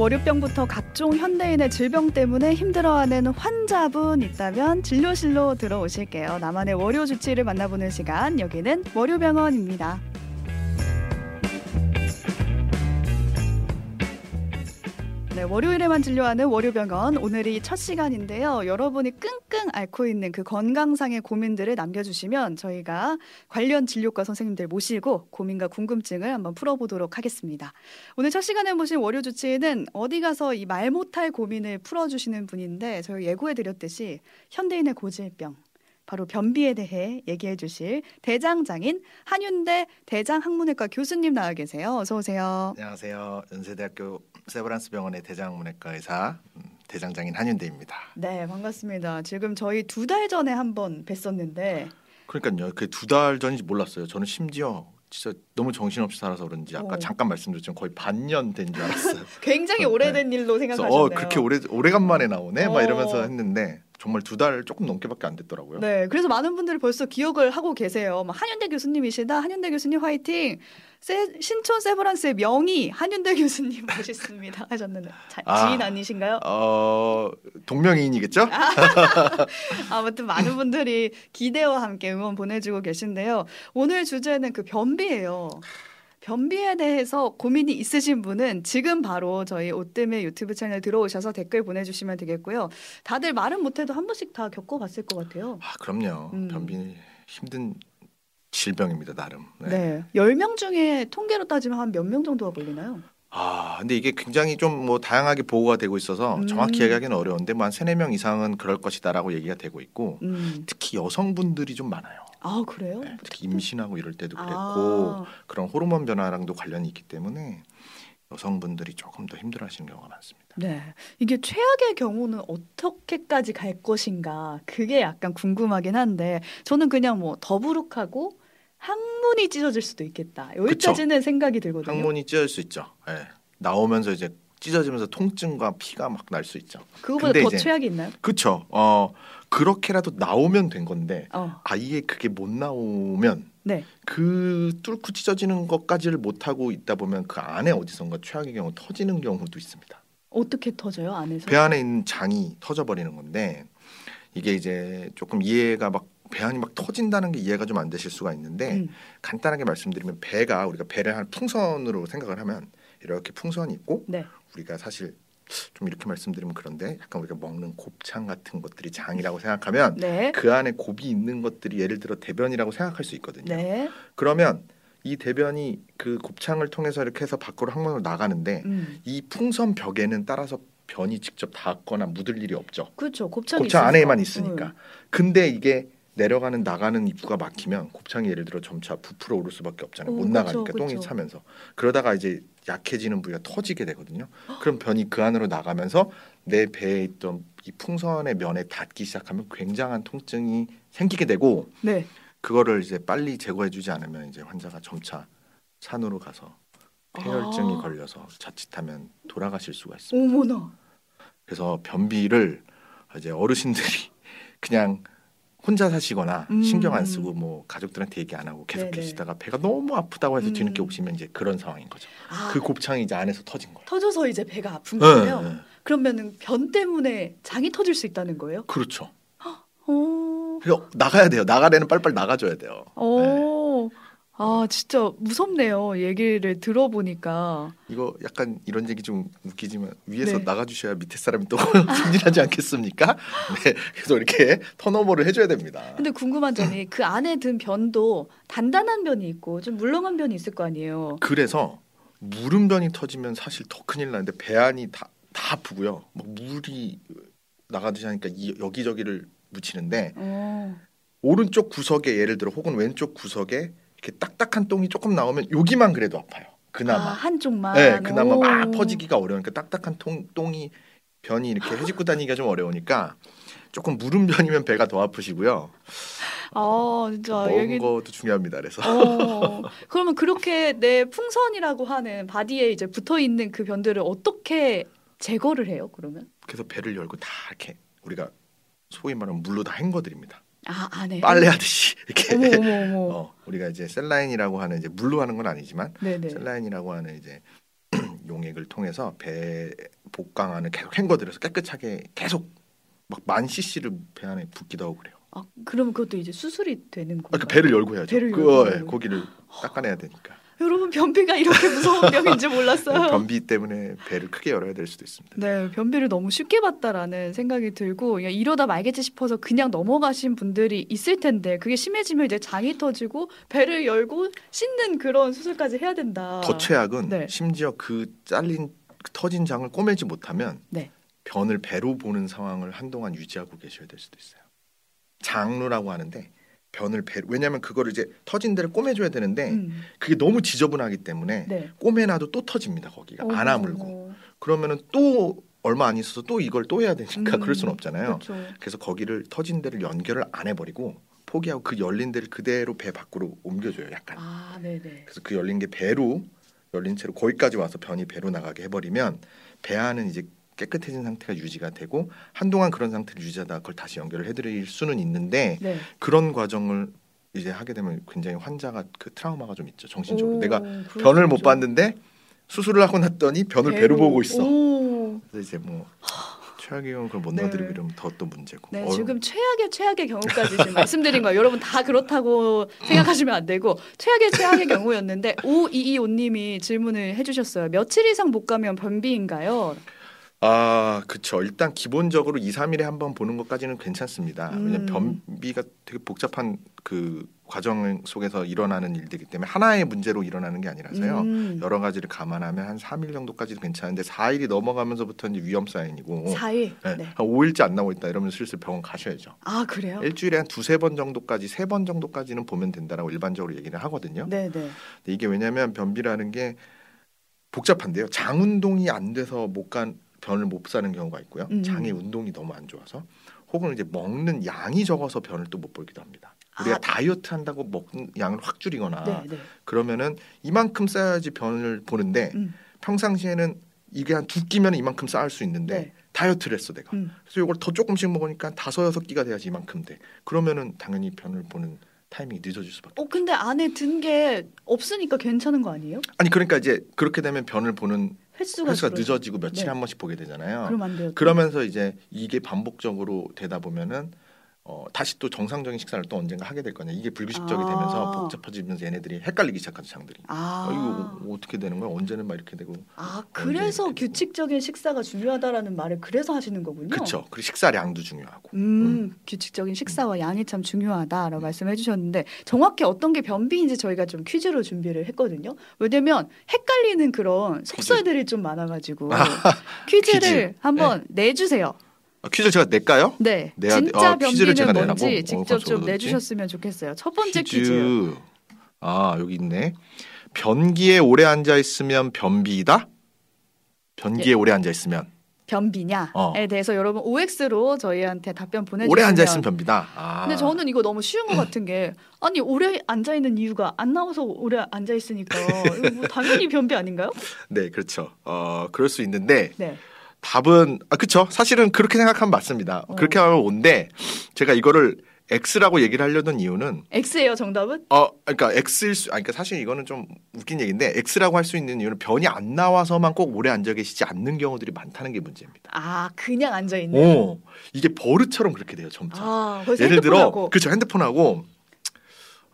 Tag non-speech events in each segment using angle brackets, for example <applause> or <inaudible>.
월요병부터 각종 현대인의 질병 때문에 힘들어하는 환자분 있다면 진료실로 들어오실게요. 나만의 월요 주치를 만나보는 시간 여기는 월요병원입니다. 월요일에만 진료하는 월요병원 오늘이 첫 시간인데요. 여러분이 끙끙 앓고 있는 그 건강상의 고민들을 남겨주시면 저희가 관련 진료과 선생님들 모시고 고민과 궁금증을 한번 풀어보도록 하겠습니다. 오늘 첫 시간에 모신 월요 주치의는 어디 가서 이 말 못할 고민을 풀어주시는 분인데 저희 예고해드렸듯이 현대인의 고질병 바로 변비에 대해 얘기해 주실 대장장인 한윤대 대장학문외과 교수님 나와 계세요. 어서 오세요. 안녕하세요. 연세대학교 세브란스 병원의 대장학문외과 의사 음, 대장장인 한윤대입니다. 네, 반갑습니다. 지금 저희 두 달 전에 한번 뵀었는데 그러니까요. 그 두 달 전인지 몰랐어요. 저는 심지어 진짜 너무 정신없이 살아서 그런지 아까 어. 잠깐 말씀드렸지만 거의 반년 된 줄 알았어요. <laughs> 굉장히 네. 오래된 일로 생각하셨네요. 어 그렇게 오래 오래간만에 나오네 막 어. 이러면서 했는데 정말 두 달 조금 넘게밖에 안 됐더라고요. 네, 그래서 많은 분들이 벌써 기억을 하고 계세요. 막 한윤대 교수님이시다. 한윤대 교수님 화이팅. 세, 신촌 세브란스의 명의 한윤대 교수님 <laughs> 모셨습니다 하셨는데 자, 아. 지인 아니신가요? 어 동명이인이겠죠? <laughs> 아무튼 많은 분들이 기대와 함께 응원 보내주고 계신데요. 오늘 주제는 그 변비예요. 변비에 대해서 고민이 있으신 분은 지금 바로 저희 오뜨밀 유튜브 채널 들어오셔서 댓글 보내주시면 되겠고요. 다들 말은 못해도 한 번씩 다 겪어봤을 것 같아요. 아 그럼요. 음. 변비 힘든 질병입니다 나름. 네. 네. 10명 중에 통계로 따지면 한 몇 명 정도가 걸리나요? 아, 근데 이게 굉장히 좀 뭐 다양하게 보고가 되고 있어서 음. 정확히 얘기하기는 어려운데 뭐한 세네 명 이상은 그럴 것이다라고 얘기가 되고 있고 음. 특히 여성분들이 좀 많아요. 아, 그래요? 네, 특히 임신하고 이럴 때도 그랬고 아, 그런 호르몬 변화랑도 관련이 있기 때문에 여성분들이 조금 더 힘들어하시는 경우가 많습니다. 네. 이게 최악의 경우는 어떻게까지 갈 것인가 그게 약간 궁금하긴 한데 저는 그냥 뭐 더부룩하고 항문이 찢어질 수도 있겠다. 여기까지는 생각이 들거든요. 항문이 찢어질 수 있죠. 예. 나오면서 이제 찢어지면서 통증과 피가 막 날 수 있죠. 그거보다 더 이제- 최악이 있나요? 그렇죠. 어 그렇게라도 나오면 된 건데 어. 아예 그게 못 나오면 네. 그 뚫고 찢어지는 것까지를 못 하고 있다 보면 그 안에 어디선가 최악의 경우 터지는 경우도 있습니다. 어떻게 터져요 안에서? 배 안에 있는 장이 터져 버리는 건데 이게 이제 조금 이해가 막 배 안이 막 터진다는 게 이해가 좀 안 되실 수가 있는데 음. 간단하게 말씀드리면 배가 우리가 배를 한 풍선으로 생각을 하면 이렇게 풍선이 있고 네. 우리가 사실 좀 이렇게 말씀드리면 그런데 약간 우리가 먹는 곱창 같은 것들이 장이라고 생각하면 네. 그 안에 곱이 있는 것들이 예를 들어 대변이라고 생각할 수 있거든요. 네. 그러면 이 대변이 그 곱창을 통해서 이렇게 해서 밖으로 항문으로 나가는데 음. 이 풍선 벽에는 따라서 변이 직접 닿거나 묻을 일이 없죠. 그렇죠. 곱창이 곱창 있으니까. 안에만 있으니까. 음. 근데 이게 내려가는 나가는 입구가 막히면 곱창이 예를 들어 점차 부풀어 오를 수밖에 없잖아요. 오, 못 나가니까 똥이 그쵸. 차면서 그러다가 이제 약해지는 부위가 터지게 되거든요. 그럼 변이 그 안으로 나가면서 내 배에 있던 이 풍선의 면에 닿기 시작하면 굉장한 통증이 생기게 되고 네. 그거를 이제 빨리 제거해주지 않으면 이제 환자가 점차 산으로 가서 폐혈증이 아. 걸려서 자칫하면 돌아가실 수가 있습니다. 어머나. 그래서 변비를 이제 어르신들이 <laughs> 그냥 혼자 사시거나 음. 신경 안 쓰고 뭐 가족들한테 얘기 안 하고 계속 네네. 계시다가 배가 너무 아프다고 해서 뒤늦게 음. 오시면 이제 그런 상황인 거죠. 아, 그 곱창이 이제 안에서 터진 거예요. 터져서 이제 배가 아픈 네, 거예요. 네. 그러면은 변 때문에 장이 터질 수 있다는 거예요? 그렇죠. 어. 그래서 나가야 돼요. 나가려면 빨리빨리 나가줘야 돼요. 네. 오. 아, 진짜 무섭네요. 얘기를 들어보니까. 이거 약간 이런 얘기 좀 웃기지만 위에서 네. 나가주셔야 밑에 사람이 또 <laughs> 승진하지 않겠습니까? 네, 그래서 이렇게 턴오버를 해줘야 됩니다. 근데 궁금한 점이 <clears throat> 그 안에 든 변도 단단한 변이 있고 좀 물렁한 변이 있을 거 아니에요. 그래서 물음변이 터지면 사실 더 큰일 나는데 배 안이 다, 다 아프고요. 막 물이 나가듯이 하니까 이, 여기저기를 묻히는데 어. 오른쪽 구석에 예를 들어 혹은 왼쪽 구석에 이렇게 딱딱한 똥이 조금 나오면 여기만 그래도 아파요. 아, 그나마. 한쪽만. 네, 그나마 막 오. 퍼지기가 어려우니까 딱딱한 통, 똥이 변이 이렇게 헤집고 다니기가 좀 어려우니까 조금 물음변이면 배가 더 아프시고요. 아, 진짜 먹은 얘기 것도 중요합니다. 그래서 어. 그러면 그렇게 내 풍선이라고 하는 바디에 이제 붙어 있는 그 변들을 어떻게 제거를 해요? 그러면? 그래서 배를 열고 다 이렇게 우리가 소위 말하면 물로 다 헹궈드립니다. 아, 안에. 빨래하듯이 <laughs> 이렇게 어머 어머 어머. 어, 우리가 이제 셀라인이라고 하는 이제 물로 하는 건 아니지만 네네. 셀라인이라고 하는 이제 <clears throat> 용액을 통해서 배 복강 안을 계속 헹궈들여서 깨끗하게 계속 막 만 cc를 배 안에 붓기도 하고 그래요. 아, 그러면 그것도 이제 수술이 되는 아, 건가요? 그 배를 열고 해야죠. 배를 열고. 예, 고기를 닦아내야 되니까. 여러분 변비가 이렇게 무서운 병인지 몰랐어요. <laughs> 변비 때문에 배를 크게 열어야 될 수도 있습니다. 네, 변비를 너무 쉽게 봤다라는 생각이 들고 야, 이러다 말겠지 싶어서 그냥 넘어가신 분들이 있을 텐데 그게 심해지면 이제 장이 터지고 배를 열고 씻는 그런 수술까지 해야 된다. 더 최악은 네. 심지어 그 잘린 그 터진 장을 꼬매지 못하면 네. 변을 배로 보는 상황을 한동안 유지하고 계셔야 될 수도 있어요. 장루라고 하는데 변을 배 왜냐하면 그거를 이제 터진 데를 꼬매줘야 되는데 음, 그게 너무 지저분하기 때문에 네. 꼬매놔도 또 터집니다 거기가 안 어머. 아물고 그러면은 또 얼마 안 있어서 또 이걸 또 해야 되니까 음, 그럴 수는 없잖아요. 그렇죠. 그래서 거기를 터진 데를 연결을 안 해버리고 포기하고 그 열린 데를 그대로 배 밖으로 옮겨줘요 약간. 아. 그래서 그 열린 게 배로 열린 채로 거기까지 와서 변이 배로 나가게 해버리면 배 안은 이제 깨끗해진 상태가 유지가 되고 한동안 그런 상태를 유지하다가 그걸 다시 연결을 해드릴 수는 있는데 네. 그런 과정을 이제 하게 되면 굉장히 환자가 그 트라우마가 좀 있죠 정신적으로 오, 내가 변을 수 못. 봤는데 수술을 하고 났더니 변을 배로, 보고 있어 오. 그래서 이제 뭐 최악의 경우 그걸 못 네. 넣어드리고 이러면 더 또 문제고 네, 어, 지금 최악의 최악의 경우까지 지금 말씀드린 거예요. 여러분 다 그렇다고 생각하시면 안 되고 최악의 최악의 경우였는데 5225님이 질문을 해주셨어요. 며칠 이상 못 가면 변비인가요? 아, 그쵸. 일단 기본적으로 2, 3일에 한 번 보는 것까지는 괜찮습니다. 음. 왜냐면 변비가 되게 복잡한 그 과정 속에서 일어나는 일들이기 때문에 하나의 문제로 일어나는 게 아니라서요. 음, 여러 가지를 감안하면 한 3일 정도까지도 괜찮은데 4일이 넘어가면서부터 이제 위험 사인이고 4일. 네, 네. 한 5일째 안 나오고 있다 이러면 슬슬 병원 가셔야죠. 아 그래요? 일주일에 한 두세 번 정도까지 세 번 정도까지는 보면 된다라고 일반적으로 얘기를 하거든요. 네, 네. 근데 이게 왜냐하면 변비라는 게 복잡한데요. 장 운동이 안 돼서 못 간 변을 못 사는 경우가 있고요. 음. 장의 운동이 너무 안 좋아서 혹은 이제 먹는 양이 적어서 변을 또못 보기도 합니다. 우리가 아. 다이어트 한다고 먹는 양을 확 줄이거나 네, 네. 그러면은 이만큼 쌓아야지 변을 보는데 음, 평상시에는 이게 한 두 끼면 이만큼 쌓을 수 있는데 네. 다이어트를 했어 내가. 음. 그래서 이걸 더 조금씩 먹으니까 다섯 여섯 끼가 돼야지 이만큼 돼. 그러면은 당연히 변을 보는 타이밍이 늦어질 수밖에. 어 근데 안에 든 게 없으니까 괜찮은 거 아니에요? 아니 그러니까 이제 그렇게 되면 변을 보는 횟수가, 횟수가 늦어지고 며칠에 네. 한 번씩 보게 되잖아요. 그럼 안 돼요. 그러면서 이제 이게 반복적으로 되다 보면은 어, 다시 또 정상적인 식사를 또 언젠가 하게 될 거냐. 이게 불규칙적이 아. 되면서 복잡해지면서 얘네들이 헷갈리기 시작하죠 장들이. 아, 아, 이거 어떻게 되는 거야? 언제는 막 이렇게 되고. 아 그래서 언제 되고. 규칙적인 식사가 중요하다라는 말을 그래서 하시는 거군요. 그렇죠. 그리고 식사량도 중요하고. 음, 규칙적인 식사와 양이 참 중요하다라고 말씀해 주셨는데 정확히 어떤 게 변비인지 저희가 좀 퀴즈로 준비를 했거든요. 왜냐면 헷갈리는 그런 속설들이 좀 많아가지고 <laughs> 퀴즈를 퀴즈. 한번 내주세요. 아, 퀴즈 제가 낼까요? 네, 내야 돼? 진짜 아, 퀴즈를 제가 변비는 내라고? 뭔지 어, 직접 벌써 좀? 내주셨으면 좋겠어요. 첫 번째 퀴즈. 아 여기 있네. 변기에 오래 앉아 있으면 변비이다. 변기에 예. 오래 앉아 있으면 변비냐에 어. 대해서 여러분 OX로 저희한테 답변 보내주시면 오래 앉아 있으면 변비다. 아. 근데 저는 이거 너무 쉬운 것 <clears throat> 같은 게 아니 오래 앉아 있는 이유가 안 나와서 오래 앉아 있으니까 뭐 당연히 변비 아닌가요? <laughs> 네 그렇죠. 어 그럴 수 있는데 네. 답은 아 그렇죠. 사실은 그렇게 생각하면 맞습니다. 어. 그렇게 하면 온데 제가 이거를 X라고 얘기를 하려던 이유는 X예요 정답은? 어 그러니까 X일 수 아니 그러니까 사실 이거는 좀 웃긴 얘기인데 X라고 할 수 있는 이유는 변이 안 나와서만 꼭 오래 앉아 계시지 않는 경우들이 많다는 게 문제입니다. 아 그냥 앉아 있는. 오 이게 버릇처럼 그렇게 돼요 점차. 아 예를 들어. 그렇죠 핸드폰하고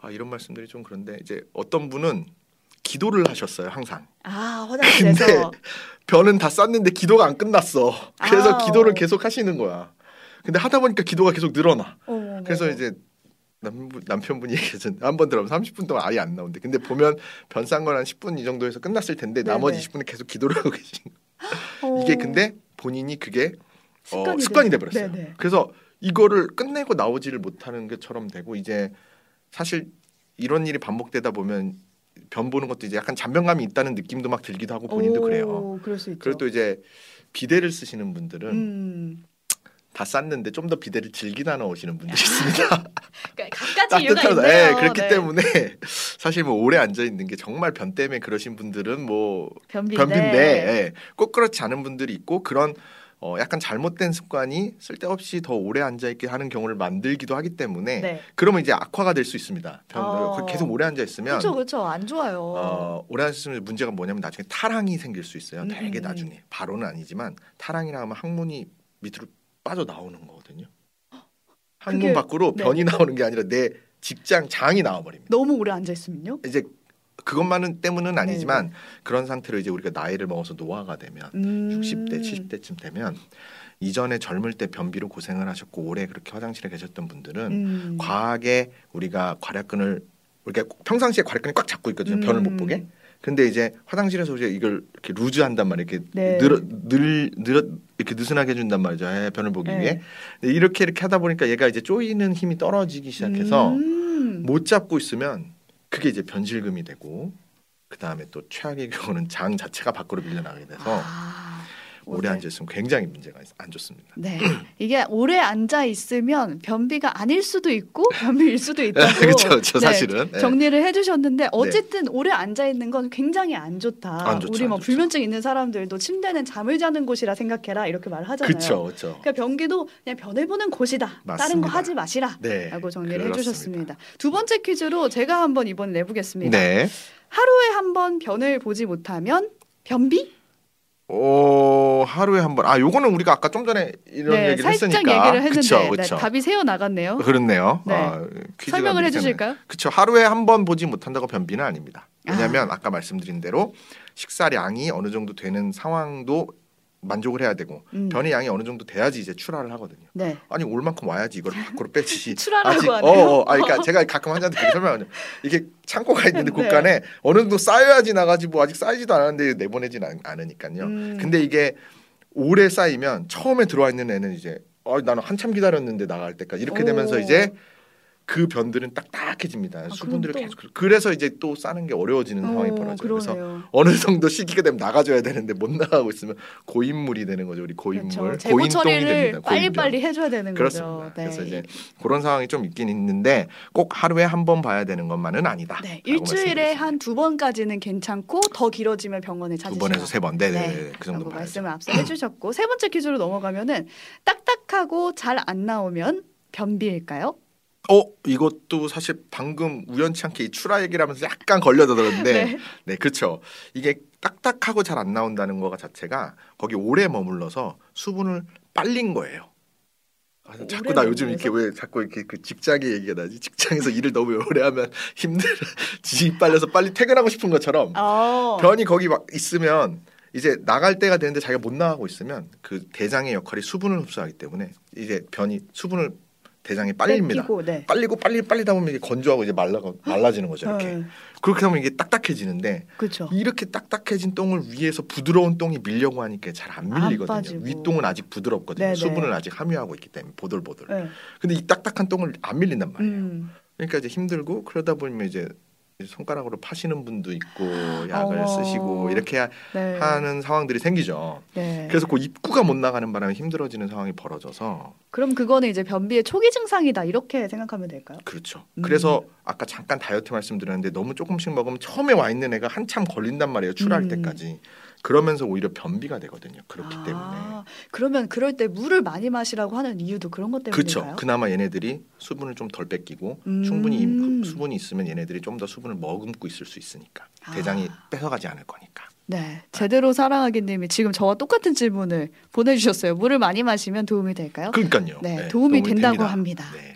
아 이런 말씀들이 좀 그런데 이제 어떤 분은 기도를 하셨어요 항상. 아 화장실에서 변은 다 쌌는데 기도가 안 끝났어. 그래서 아. 기도를 계속 하시는 거야. 근데 하다 보니까 기도가 계속 늘어나. 어머, 그래서. 이제 남편, 남편분이 얘기하죠. 한번 들어면 30분 동안 아예 안 나오는데 근데 보면 변싼 건 한 10분 이 정도에서 끝났을 텐데 네네. 나머지 10분은 계속 기도를 하고 계신. 어, 이게 근데 본인이 그게 어, 습관이 습관이 돼- 돼버렸어요. 네네. 그래서 이거를 끝내고 나오지를 못하는 것처럼 되고 이제 사실 이런 일이 반복되다 보면 변 보는 것도 이제 약간 잔변감이 있다는 느낌도 막 들기도 하고 본인도 오, 그래요. 그럴 수 있죠. 그리고 또 이제 비데를 쓰시는 분들은 음, 다 쌌는데 좀 더 비데를 즐기다 넣으시는 분들이 있습니다. <laughs> 그러니까 각가지 이유가 따뜻하다. 있네요. 예, 그렇기 네. 때문에 <laughs> 사실 뭐 오래 앉아 있는 게 정말 변 때문에 그러신 분들은 뭐 변비인데. 변비인데 예, 꼭 그렇지 않은 분들이 있고 그런 어, 약간 잘못된 습관이 쓸데없이 더 오래 앉아 있게 하는 경우를 만들기도 하기 때문에 네. 그러면 이제 악화가 될 수 있습니다. 변, 어. 계속 오래 앉아 있으면 그렇죠, 그렇죠. 안 좋아요. 어, 오래 앉아 있으면 문제가 뭐냐면 나중에 타랑이 생길 수 있어요. 음, 되게 음, 나중에 바로는 아니지만 타랑이라 하면 항문이 밑으로 빠져 나오는 거거든요. 항문 그게- 밖으로 네. 변이 나오는 게 아니라 내 직장 장이 나와버립니다. 너무 오래 앉아 있으면요? 이제 그것만은 때문은 아니지만 네. 그런 상태로 이제 우리가 나이를 먹어서 노화가 되면 음. 60대, 70대쯤 되면 이전에 젊을 때 변비로 고생을 하셨고 오래 그렇게 화장실에 계셨던 분들은 음. 과하게 우리가 괄약근을 우리가 평상시에 괄약근이 꽉 잡고 있거든요. 변을 못 음. 보게. 근데 이제 화장실에서 이제 이걸 이렇게 루즈한단 말이에요. 이렇게 네. 늘어 늘 늘어 이렇게 느슨하게 해준단 말이죠. 예, 변을 보기 네. 위해. 이렇게 이렇게 하다 보니까 얘가 이제 쪼이는 힘이 떨어지기 시작해서 음. 못 잡고 있으면 그게 이제 변실금이 되고 그 다음에 또 최악의 경우는 장 자체가 밖으로 밀려나게 돼서 아, 오래 오래. 앉아 있으면 굉장히 문제가 있- 안 좋습니다. 네. <clears throat> 이게 오래 앉아 있으면 변비가 아닐 수도 있고 <laughs> 변비일 수도 있다고 <laughs> 그렇죠. 네, 사실은 네. 정리를 해주셨는데 어쨌든 오래 앉아 있는 건 굉장히 안 좋다. 안 좋죠, 우리 뭐. 불면증 있는 사람들도 침대는 잠을 자는 곳이라 생각해라 이렇게 말하잖아요. 그렇죠, 그렇죠. 그러니까 변기도 그냥 변을 보는 곳이다. 다른 거 맞습니다. 하지 마시라. 네, 라고 정리를 그렇습니다. 해주셨습니다. 두 번째 퀴즈로 제가 한번 이번 내보겠습니다. 네. 하루에 한 번 변을 보지 못하면 변비? 어, 하루에 한 번. 아, 요거는 우리가 아까 좀 전에 이런 네, 얘기를 살짝 했으니까. 얘기를 했는데 그쵸, 네, 그쵸. 답이 새어 나갔네요. 그렇네요. 네. 아, 설명을 미리 해주실까요? 그렇죠. 하루에 한 번 보지 못한다고 변비는 아닙니다. 왜냐하면 아. 까 말씀드린 대로 식사량이 어느 정도 되는 상황도 만족을 해야 되고 음. 변의 양이 어느 정도 돼야지 이제 출하를 하거든요. 네. 아니 올 만큼 와야지 이걸 밖으로 빼지. <laughs> 출하라고 아직 하네요. 어, 어, 아 그러니까 제가 가끔 환자한테 설명하죠. 이게 창고가 있는데 <laughs> 네. 곳간에 어느 정도 쌓여야지 나가지 뭐 아직 쌓이지도 않았는데 내보내진 않, 않으니까요. 음. 근데 이게 오래 쌓이면 처음에 들어와 있는 애는 이제 어, 나는 한참 기다렸는데 나갈 때까지 이렇게 되면서 오. 이제 그 변들은 딱딱해집니다. 수분들을 그럼 계속 그래서 이제 또 싸는 게 어려워지는 상황이 어, 벌어져요. 그래서 그러네요. 어느 정도 시기가 되면 나가줘야 되는데 못 나가고 있으면 고인물이 되는 거죠. 우리 고인물, 그렇죠. 재고 고인 똥이 처리를 됩니다. 빨리. 빨리 해줘야 되는 그렇습니다. 거죠. 네. 그래서 이제 그런 상황이 좀 있긴 있는데 꼭 하루에 한 번 봐야 되는 것만은 아니다. 네, 일주일에. 한 두 번까지는 괜찮고 더 길어지면 병원에 찾으시라. 두 번에서 세 번, 네, 네, 네, 네, 그 정도. 말씀을 앞서 해주셨고 세 번째 퀴즈로 넘어가면은 딱딱하고 잘 안 나오면 변비일까요? 어 이것도 사실 방금 우연치 않게 이 출하 얘기를 하면서 약간 걸려들었는데 <laughs> 네. 네. 그렇죠 이게 딱딱하고 잘 안 나온다는 거 자체가 거기 오래 머물러서 수분을 빨린 거예요. 아, 자꾸 나 요즘 이렇게? 왜 자꾸 이렇게 그 직장의 얘기가 나지 직장에서 일을 너무 오래 하면 <laughs> 힘들어 지 빨려서 빨리 퇴근하고 싶은 것처럼 어. 변이 거기 막 있으면 이제 나갈 때가 되는데 자기가 못 나가고 있으면 그 대장의 역할이 수분을 흡수하기 때문에 이제 변이 수분을 대장에 빨립니다. 뺏기고, 네. 빨리고 빨리 빨리다 보면 이게 건조하고 이제 말라 말라지는 거죠 이렇게. 네. 그렇게 하면 이게 딱딱해지는데 그렇죠. 이렇게 딱딱해진 똥을 위에서 부드러운 똥이 밀려고 하니까 잘안안 밀리거든요. 빠지고. 윗똥은 아직 부드럽거든요. 네네. 수분을 아직 함유하고 있기 때문에 보들보들. 네. 근데 이 딱딱한 똥을 안 밀린단 말이에요. 음. 그러니까 이제 힘들고 그러다 보면 이제 손가락으로 파시는 분도 있고 약을 어. 쓰시고 이렇게 네. 하는 상황들이 생기죠. 네. 그래서 그 입구가 못 나가는 바람에 힘들어지는 상황이 벌어져서 그럼 그거는 이제 변비의 초기 증상이다 이렇게 생각하면 될까요? 그렇죠. 음. 그래서 아까 잠깐 다이어트 말씀드렸는데 너무 조금씩 먹으면 처음에 와 있는 애가 한참 걸린단 말이에요. 출할 음. 때까지. 그러면서 오히려 변비가 되거든요. 그렇기 아, 때문에. 그러면 그럴 때 물을 많이 마시라고 하는 이유도 그런 것 때문일까요? 그렇죠. 그나마 얘네들이 수분을 좀 덜 뺏기고 음. 충분히 임- 수분이 있으면 얘네들이 좀 더 수분을 머금고 있을 수 있으니까 아. 대장이 뺏어가지 않을 거니까. 네, 제대로 사랑하기님이 지금 저와 똑같은 질문을 보내주셨어요. 물을 많이 마시면 도움이 될까요? 그러니까요. 네, 도움이 된다고 됩니다. 합니다. 네.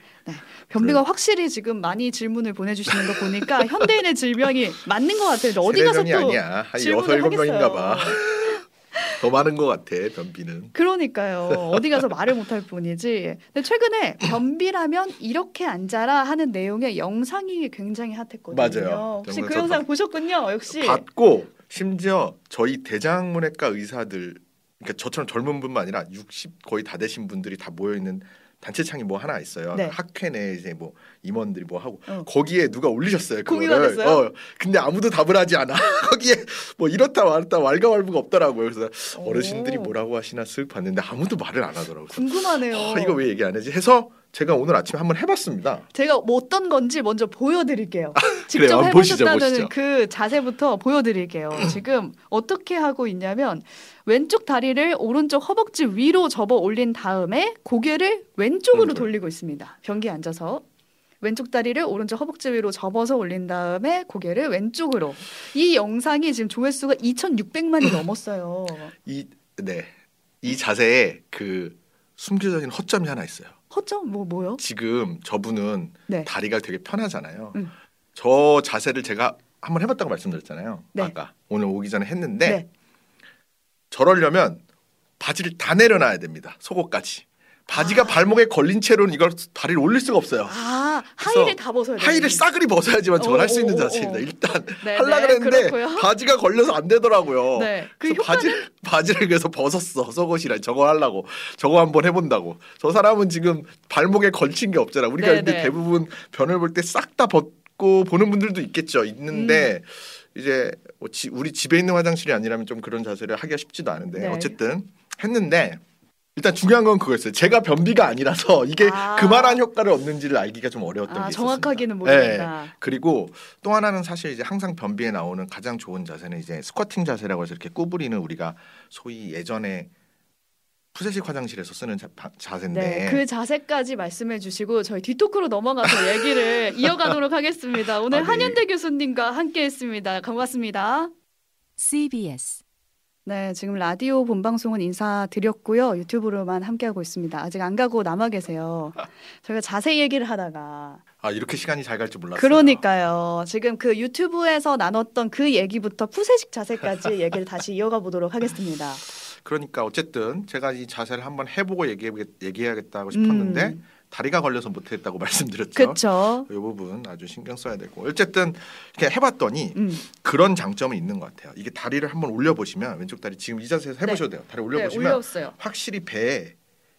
변비가 확실히 지금 많이 질문을 보내주시는 거 보니까 <laughs> 현대인의 질병이 맞는 것 같아요. 어디 가서 또 아니야. 한 질문을 여섯. 명인가 봐. <laughs> 더 많은 것 같아 변비는. 그러니까요. <laughs> 어디 가서 말을 못할 뿐이지. 근데 최근에 변비라면 이렇게 앉아라 하는 내용의 영상이 굉장히 핫했거든요. 맞아요. 혹시 그 영상 보셨군요. 역시. 받고 심지어 저희 대장문외과 의사들 그러니까 저처럼 젊은 분만 아니라 60 거의 다 되신 분들이 다 모여 있는 단체창이 뭐 하나 있어요. 네. 학회 내 이제 뭐 임원들이 뭐 하고 어. 거기에 누가 올리셨어요. 그거를. 어, 근데 아무도 답을 하지 않아. <laughs> 거기에 뭐 이렇다 말았다 왈가왈부가 없더라고요. 그래서 어르신들이 오. 뭐라고 하시나 쓱 봤는데 아무도 말을 안 하더라고요. 궁금하네요. 어, 이거 왜 얘기 안 하지? 해서 제가 오늘 아침에 한번 해봤습니다. 제가 뭐 어떤 건지 먼저 보여드릴게요. 그래요. 직접 보시죠, 해보셨다는 보시죠. 그 자세부터 보여드릴게요. 지금 어떻게 하고 있냐면 왼쪽 다리를 오른쪽 허벅지 위로 접어 올린 다음에 고개를 왼쪽으로 오른쪽. 돌리고 있습니다. 변기에 앉아서 왼쪽 다리를 오른쪽 허벅지 위로 접어서 올린 다음에 고개를 왼쪽으로. 이 영상이 지금 조회수가 2,600만이 <clears throat> 넘었어요. 이 네. 이 자세에 그 숨겨져 있는 허점이 하나 있어요. 허점 뭐 뭐요? 지금 저분은 네. 다리가 되게 편하잖아요. 음. 저 자세를 제가 한번 해봤다고 말씀드렸잖아요. 네. 아까 오늘 오기 전에 했는데 네. 저러려면 바지를 다 내려놔야 됩니다. 속옷까지. 바지가 발목에 걸린 채로는 이걸 다리를 올릴 수가 없어요. 아 하의를 다 벗어야 돼요. 하의를 싸그리 벗어야지만 저걸 할수 있는 오, 오, 오, 자세입니다. 오. 일단 네, 하려 네, 그랬는데 그렇고요. 바지가 걸려서 안 되더라고요. 네. 그 효과는 바지를 바지를 그래서 벗었어 속옷이랑 저거 하려고 저거 한번 해본다고. 저 사람은 지금 발목에 걸친 게 없잖아. 우리가 네, 근데 네. 대부분 변을 볼 때 싹 다 벗고 보는 분들도 있겠죠. 있는데 음. 이제 뭐 지- 우리 집에 있는 화장실이 아니라면 좀 그런 자세를 하기가 쉽지도 않은데 네. 어쨌든 했는데. 일단 중요한 건 그거였어요. 제가 변비가 아니라서 이게 아. 그만한 효과를 얻는지를 알기가 좀 어려웠던 아, 게 있었습니다. 정확하기는 네. 모릅니다. 그리고 또 하나는 사실 이제 항상 변비에 나오는 가장 좋은 자세는 이제 스쿼팅 자세라고 해서 이렇게 구부리는 우리가 소위 예전에 푸세식 화장실에서 쓰는 자, 바- 자세인데 네, 그 자세까지 말씀해 주시고 저희 뒤토크로 넘어가서 <laughs> 얘기를 이어가도록 하겠습니다. 오늘 아, 네. 한현대 교수님과 함께했습니다. 고맙습니다. CBS 네, 지금 라디오 본방송은 인사드렸고요. 유튜브로만 함께하고 있습니다. 아직 안 가고 남아 계세요. 저희가 자세 얘기를 하다가 아 이렇게 시간이 잘 갈 줄 몰랐어요. 그러니까요. 지금 그 유튜브에서 나눴던 그 얘기부터 푸세식 자세까지 얘기를 다시 이어가 보도록 하겠습니다. 그러니까 어쨌든 제가 이 자세를 한번 해보고 얘기해 얘기해야겠다고 싶었는데 음. 다리가 걸려서 못했다고 <laughs> 말씀드렸죠. 그렇죠. 이 부분 아주 신경 써야 되고 어쨌든 이렇게 해봤더니 음. 그런 장점은 있는 것 같아요. 이게 다리를 한번 올려보시면 왼쪽 다리 지금 이 자세에서 해보셔도 돼요. 다리 네, 올려보시면 올려왔어요. 확실히 배에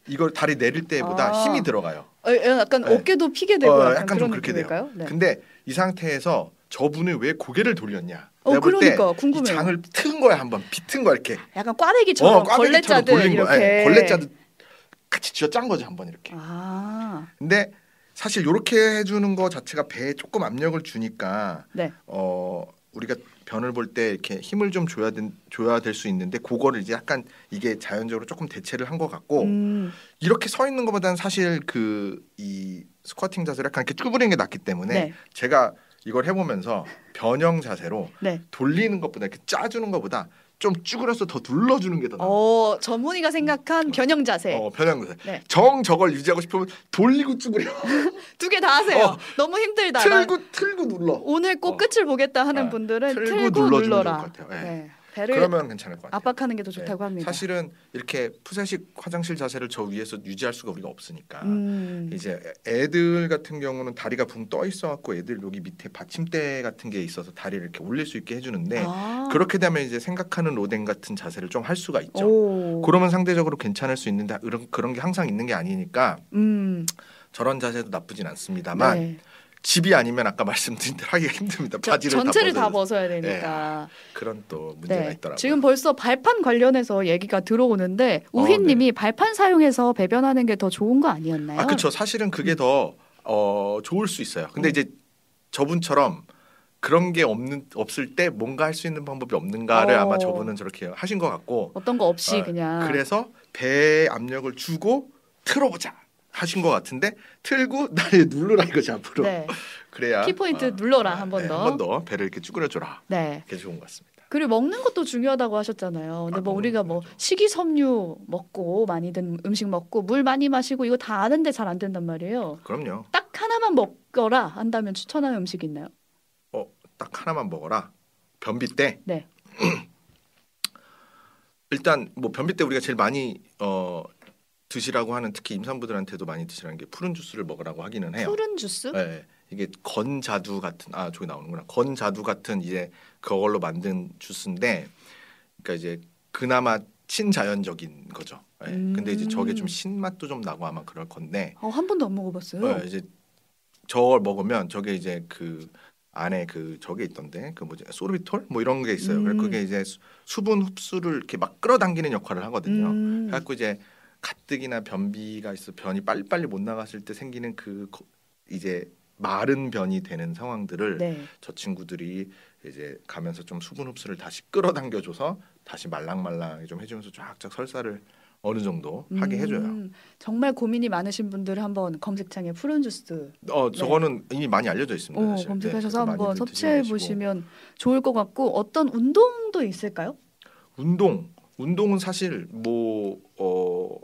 이걸 다리 내릴 때보다 아. 힘이 들어가요. 어, 약간 네. 어깨도 피게 되고 어, 약간, 약간 좀 그렇게 돼요. 느낌일까요? 네. 근데 이 상태에서 저분이 왜 고개를 돌렸냐? 어, 그러니까 이 궁금해요. 장을 튼 거야 한번 비튼 거야 이렇게. 약간 꽈배기처럼 어, 꽈배기처럼 걸레짜듯 이렇게. 거야. 예, 걸레짜듯 같이 쥐어 짠 거죠 한번 이렇게. 아, 근데 사실 이렇게 해주는 거 자체가 배에 조금 압력을 주니까 네. 어 우리가 변을 볼 때 이렇게 힘을 좀 줘야 된, 줘야 될 수 있는데 그거를 이제 약간 이게 자연적으로 조금 대체를 한 것 같고 음, 이렇게 서 있는 것보다는 사실 그 이 스쿼팅 자세를 약간 이렇게 쭈그리는 게 낫기 때문에 네. 제가 이걸 해보면서 변형 자세로 네. 돌리는 것보다 이렇게 짜주는 것보다 좀 쭈그려서 더 눌러주는 게 더 나아. 어, 전문의가 생각한 변형 자세. 어, 변형 자세. 네. 정 저걸 유지하고 싶으면 돌리고 쭈그려. <laughs> 두 개 다 하세요. 어. 너무 힘들다. 난 틀고 틀고 눌러. 오늘 꼭 어. 끝을 보겠다 하는 네. 분들은 틀고 틀고 눌러라. 것 같아요. 네. 네. 배를 그러면 괜찮을 것 같아요. 압박하는 게 더 좋다고 네. 합니다. 사실은 이렇게 푸세식 화장실 자세를 저 위에서 유지할 수가 우리가 없으니까 음, 이제 애들 같은 경우는 다리가 붕 떠 있어 갖고 애들 여기 밑에 받침대 같은 게 있어서 다리를 이렇게 올릴 수 있게 해주는데 아. 그렇게 되면 이제 생각하는 로댕 같은 자세를 좀 할 수가 있죠. 오. 그러면 상대적으로 괜찮을 수 있는데 그런 그런 게 항상 있는 게 아니니까 음, 저런 자세도 나쁘진 않습니다만 네. 집이 아니면 아까 말씀드린 대로 하기가 힘듭니다. 저- 바지를 전체를 다 다 벗어야 되니까. 그런 또 문제가 네. 있더라고요. 지금 벌써 발판 관련해서 얘기가 들어오는데 어, 우희님이 발판 사용해서 배변하는 게 더 좋은 거 아니었나요? 아 그렇죠. 사실은 그게 더 어, 좋을 수 있어요. 근데 음. 이제 저분처럼 그런 게 없는 없을 때 뭔가 할 수 있는 방법이 없는가를 어. 아마 저분은 저렇게 하신 것 같고 어떤 거 없이 어, 그냥. 그래서 배에 압력을 주고 틀어보자 하신 것 같은데 틀고 <laughs> 나를 누르라 이거지 앞으로 네. 그래야 키포인트 눌러라, 한 번 더. 한 번 더 배를 이렇게 쭈그려줘라 네. 그게 좋은 것 같습니다. 그리고 먹는 것도 중요하다고 하셨잖아요. 근데 아, 뭐 우리가 거뭐 중요하죠. 식이섬유 먹고 많이 든 음식 먹고 물 많이 마시고 이거 다 아는데 잘 안 된단 말이에요. 그럼요. 딱 하나만 먹거라 한다면 추천하는 음식 있나요? 어, 딱 하나만 먹어라. 변비 때. 네. <clears throat> 일단 뭐 변비 때 우리가 제일 많이 어 드시라고 하는 특히 임산부들한테도 많이 드시라는 게 푸른 주스를 먹으라고 하기는 해요. 푸른 주스? 네, 이게 건자두 같은 아 저기 나오는구나. 건자두 같은 이제 그걸로 만든 주스인데, 그러니까 이제 그나마 친자연적인 거죠. 네, 근데 이제 저게 좀 음. 신맛도 좀 나고 아마 그럴 건데, 어, 한 번도 안 먹어봤어요. 어, 이제 저걸 먹으면 저게 이제 그 안에 그 저게 있던데 그 뭐지 소르비톨 뭐 이런 게 있어요. 음. 그래서 그게 이제 수- 수분 흡수를 이렇게 막 끌어당기는 역할을 하거든요. 음. 그래갖고 이제 가뜩이나 변비가 있어 변이 빨리빨리 못 나갔을 때 생기는 그 거- 이제 마른 변이 되는 상황들을 네. 저 친구들이 이제 가면서 좀 수분 흡수를 다시 끌어당겨줘서 다시 말랑말랑 좀 해주면서 쫙쫙 설사를 어느 정도 하게 해줘요. 음, 정말 고민이 많으신 분들 한번 검색창에 푸른 주스 어 저거는 이미 많이 알려져 있습니다. 오, 사실. 네. 검색하셔서 네, 한번 섭취해. 보시면 좋을 것 같고 어떤 운동도 있을까요? 운동 운동은 사실 뭐, 뭐어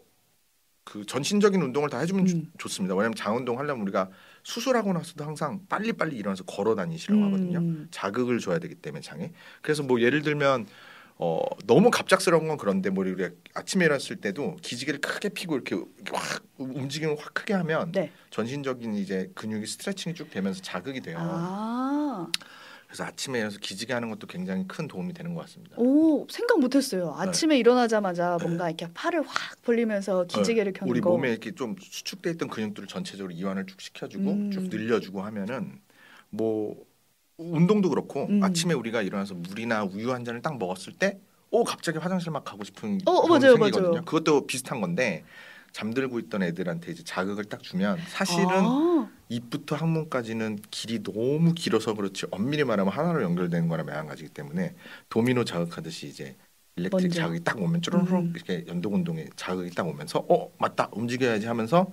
그 전신적인 운동을 다 해주면 음. 좋- 좋습니다. 왜냐하면 장운동 하려면 우리가 수술하고 나서도 항상 빨리 빨리 일어나서 걸어 다니시라고 하거든요. 음. 자극을 줘야 되기 때문에 장에. 그래서 뭐 예를 들면 어 너무 갑작스러운 건 그런데 뭐 우리가 아침에 일어났을 때도 기지개를 크게 피고 이렇게, 이렇게 확 움직임을 확 크게 하면 네. 전신적인 이제 근육이 스트레칭이 쭉 되면서 자극이 돼요. 아, 그래서 아침에 일어나서 기지개 하는 것도 굉장히 큰 도움이 되는 것 같습니다. 오 생각 못했어요. 아침에 일어나자마자 뭔가 이렇게 팔을 확 벌리면서 기지개를 켜는 네. 우리 거. 몸에 이렇게 좀 수축돼 있던 근육들을 전체적으로 이완을 쭉 시켜주고 음. 쭉 늘려주고 하면은 뭐 운동도 그렇고 음. 아침에 우리가 일어나서 물이나 우유 한 잔을 딱 먹었을 때 오 갑자기 화장실 막 가고 싶은 어, 그런 맞아요, 생기거든요. 맞아요. 그것도 비슷한 건데 잠들고 있던 애들한테 이제 자극을 딱 주면 사실은 아, 입부터 항문까지는 길이 너무 길어서 그렇지 엄밀히 말하면 하나로 연결되는 거나 마찬가지기 때문에 도미노 자극하듯이 이제 일렉트릭 먼저. 자극이 딱 오면 쭈르륵 음. 이렇게 연동 운동에 자극이 딱 오면서 어 맞다 움직여야지 하면서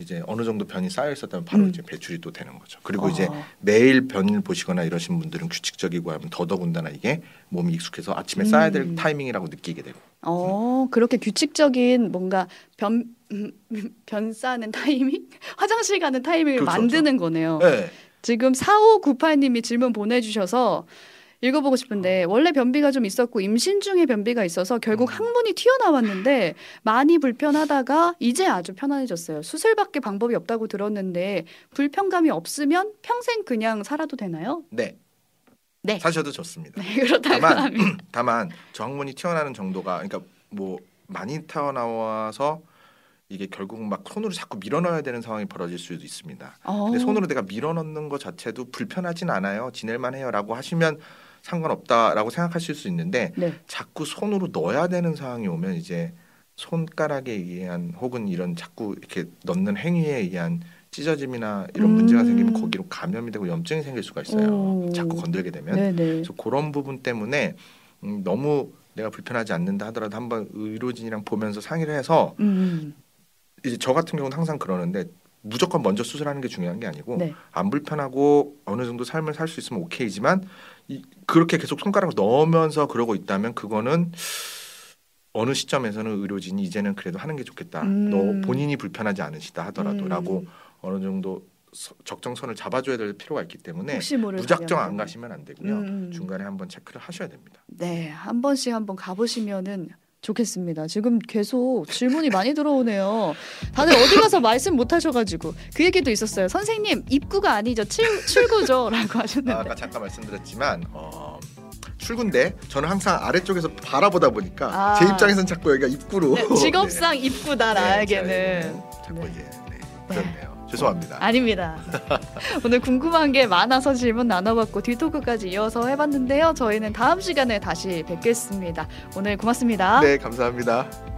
이제 어느 정도 변이 쌓여 있었다면 바로 음. 이제 배출이 또 되는 거죠. 그리고 이제 어. 매일 변을 보시거나 이러신 분들은 규칙적이고 하면 더더군다나 이게 몸이 익숙해서 아침에 음. 쌓아야 될 타이밍이라고 느끼게 되고 어, 그렇게 규칙적인 뭔가 변, 음, <laughs> 변 싸는 타이밍? <laughs> 화장실 가는 타이밍을 그렇죠, 만드는 거네요. 네. 지금 4598님이 질문 보내주셔서 읽어보고 싶은데 원래 변비가 좀 있었고 임신 중에 변비가 있어서 결국 음. 항문이 튀어나왔는데 많이 불편하다가 이제 아주 편안해졌어요. 수술밖에 방법이 없다고 들었는데 불편감이 없으면 평생 그냥 살아도 되나요? 네. 네. 사셔도 좋습니다. 네, 그렇다고 다만 하면 <clears throat> 다만 저 항문이 튀어나오는 정도가 그러니까 뭐 많이 튀어나와서 이게 결국 막 손으로 자꾸 밀어넣어야 되는 상황이 벌어질 수도 있습니다. 어, 근데 손으로 내가 밀어넣는 것 자체도 불편하진 않아요. 지낼만 해요라고 하시면 상관없다라고 생각하실 수 있는데 네. 자꾸 손으로 넣어야 되는 상황이 오면 이제 손가락에 의한 혹은 이런 자꾸 이렇게 넣는 행위에 의한 찢어짐이나 이런 음. 문제가 생기면 거기로 감염이 되고 염증이 생길 수가 있어요. 오. 자꾸 건들게 되면. 네네. 그래서 그런 부분 때문에 음, 너무 내가 불편하지 않는다 하더라도 한번 의료진이랑 보면서 상의를 해서 음, 이제 저 같은 경우는 항상 그러는데 무조건 먼저 수술하는 게 중요한 게 아니고 네. 안 불편하고 어느 정도 삶을 살 수 있으면 오케이지만 이, 그렇게 계속 손가락을 넣으면서 그러고 있다면 그거는 어느 시점에서는 의료진이 이제는 그래도 하는 게 좋겠다. 음. 너 본인이 불편하지 않으시다 하더라도라고 음, 어느 정도 서- 적정선을 잡아줘야 될 필요가 있기 때문에 무작정 안. 가시면 안 되고요. 음. 중간에 한번 체크를 하셔야 됩니다. 네, 한 번씩 한번 가보시면은 좋겠습니다. 지금 계속 질문이 많이 들어오네요. 다들 어디 가서 말씀 못 하셔가지고 그 얘기도 있었어요. 선생님 입구가 아니죠, 출, 출구죠라고 <laughs> 아, 하셨는데. 아 까 잠깐 말씀드렸지만 어, 출구인데 저는 항상 아래쪽에서 바라보다 보니까 아. 제 입장에서는 자꾸 여기가 입구로 네, 직업상 입구다 <laughs> 네. 제가 자꾸 네. 이제 네, 그렇네요. 죄송합니다. 아닙니다. <laughs> 오늘 궁금한 게 많아서 질문 나눠봤고 뒤토크까지 이어서 해봤는데요. 저희는 다음 시간에 다시 뵙겠습니다. 오늘 고맙습니다. 네, 감사합니다.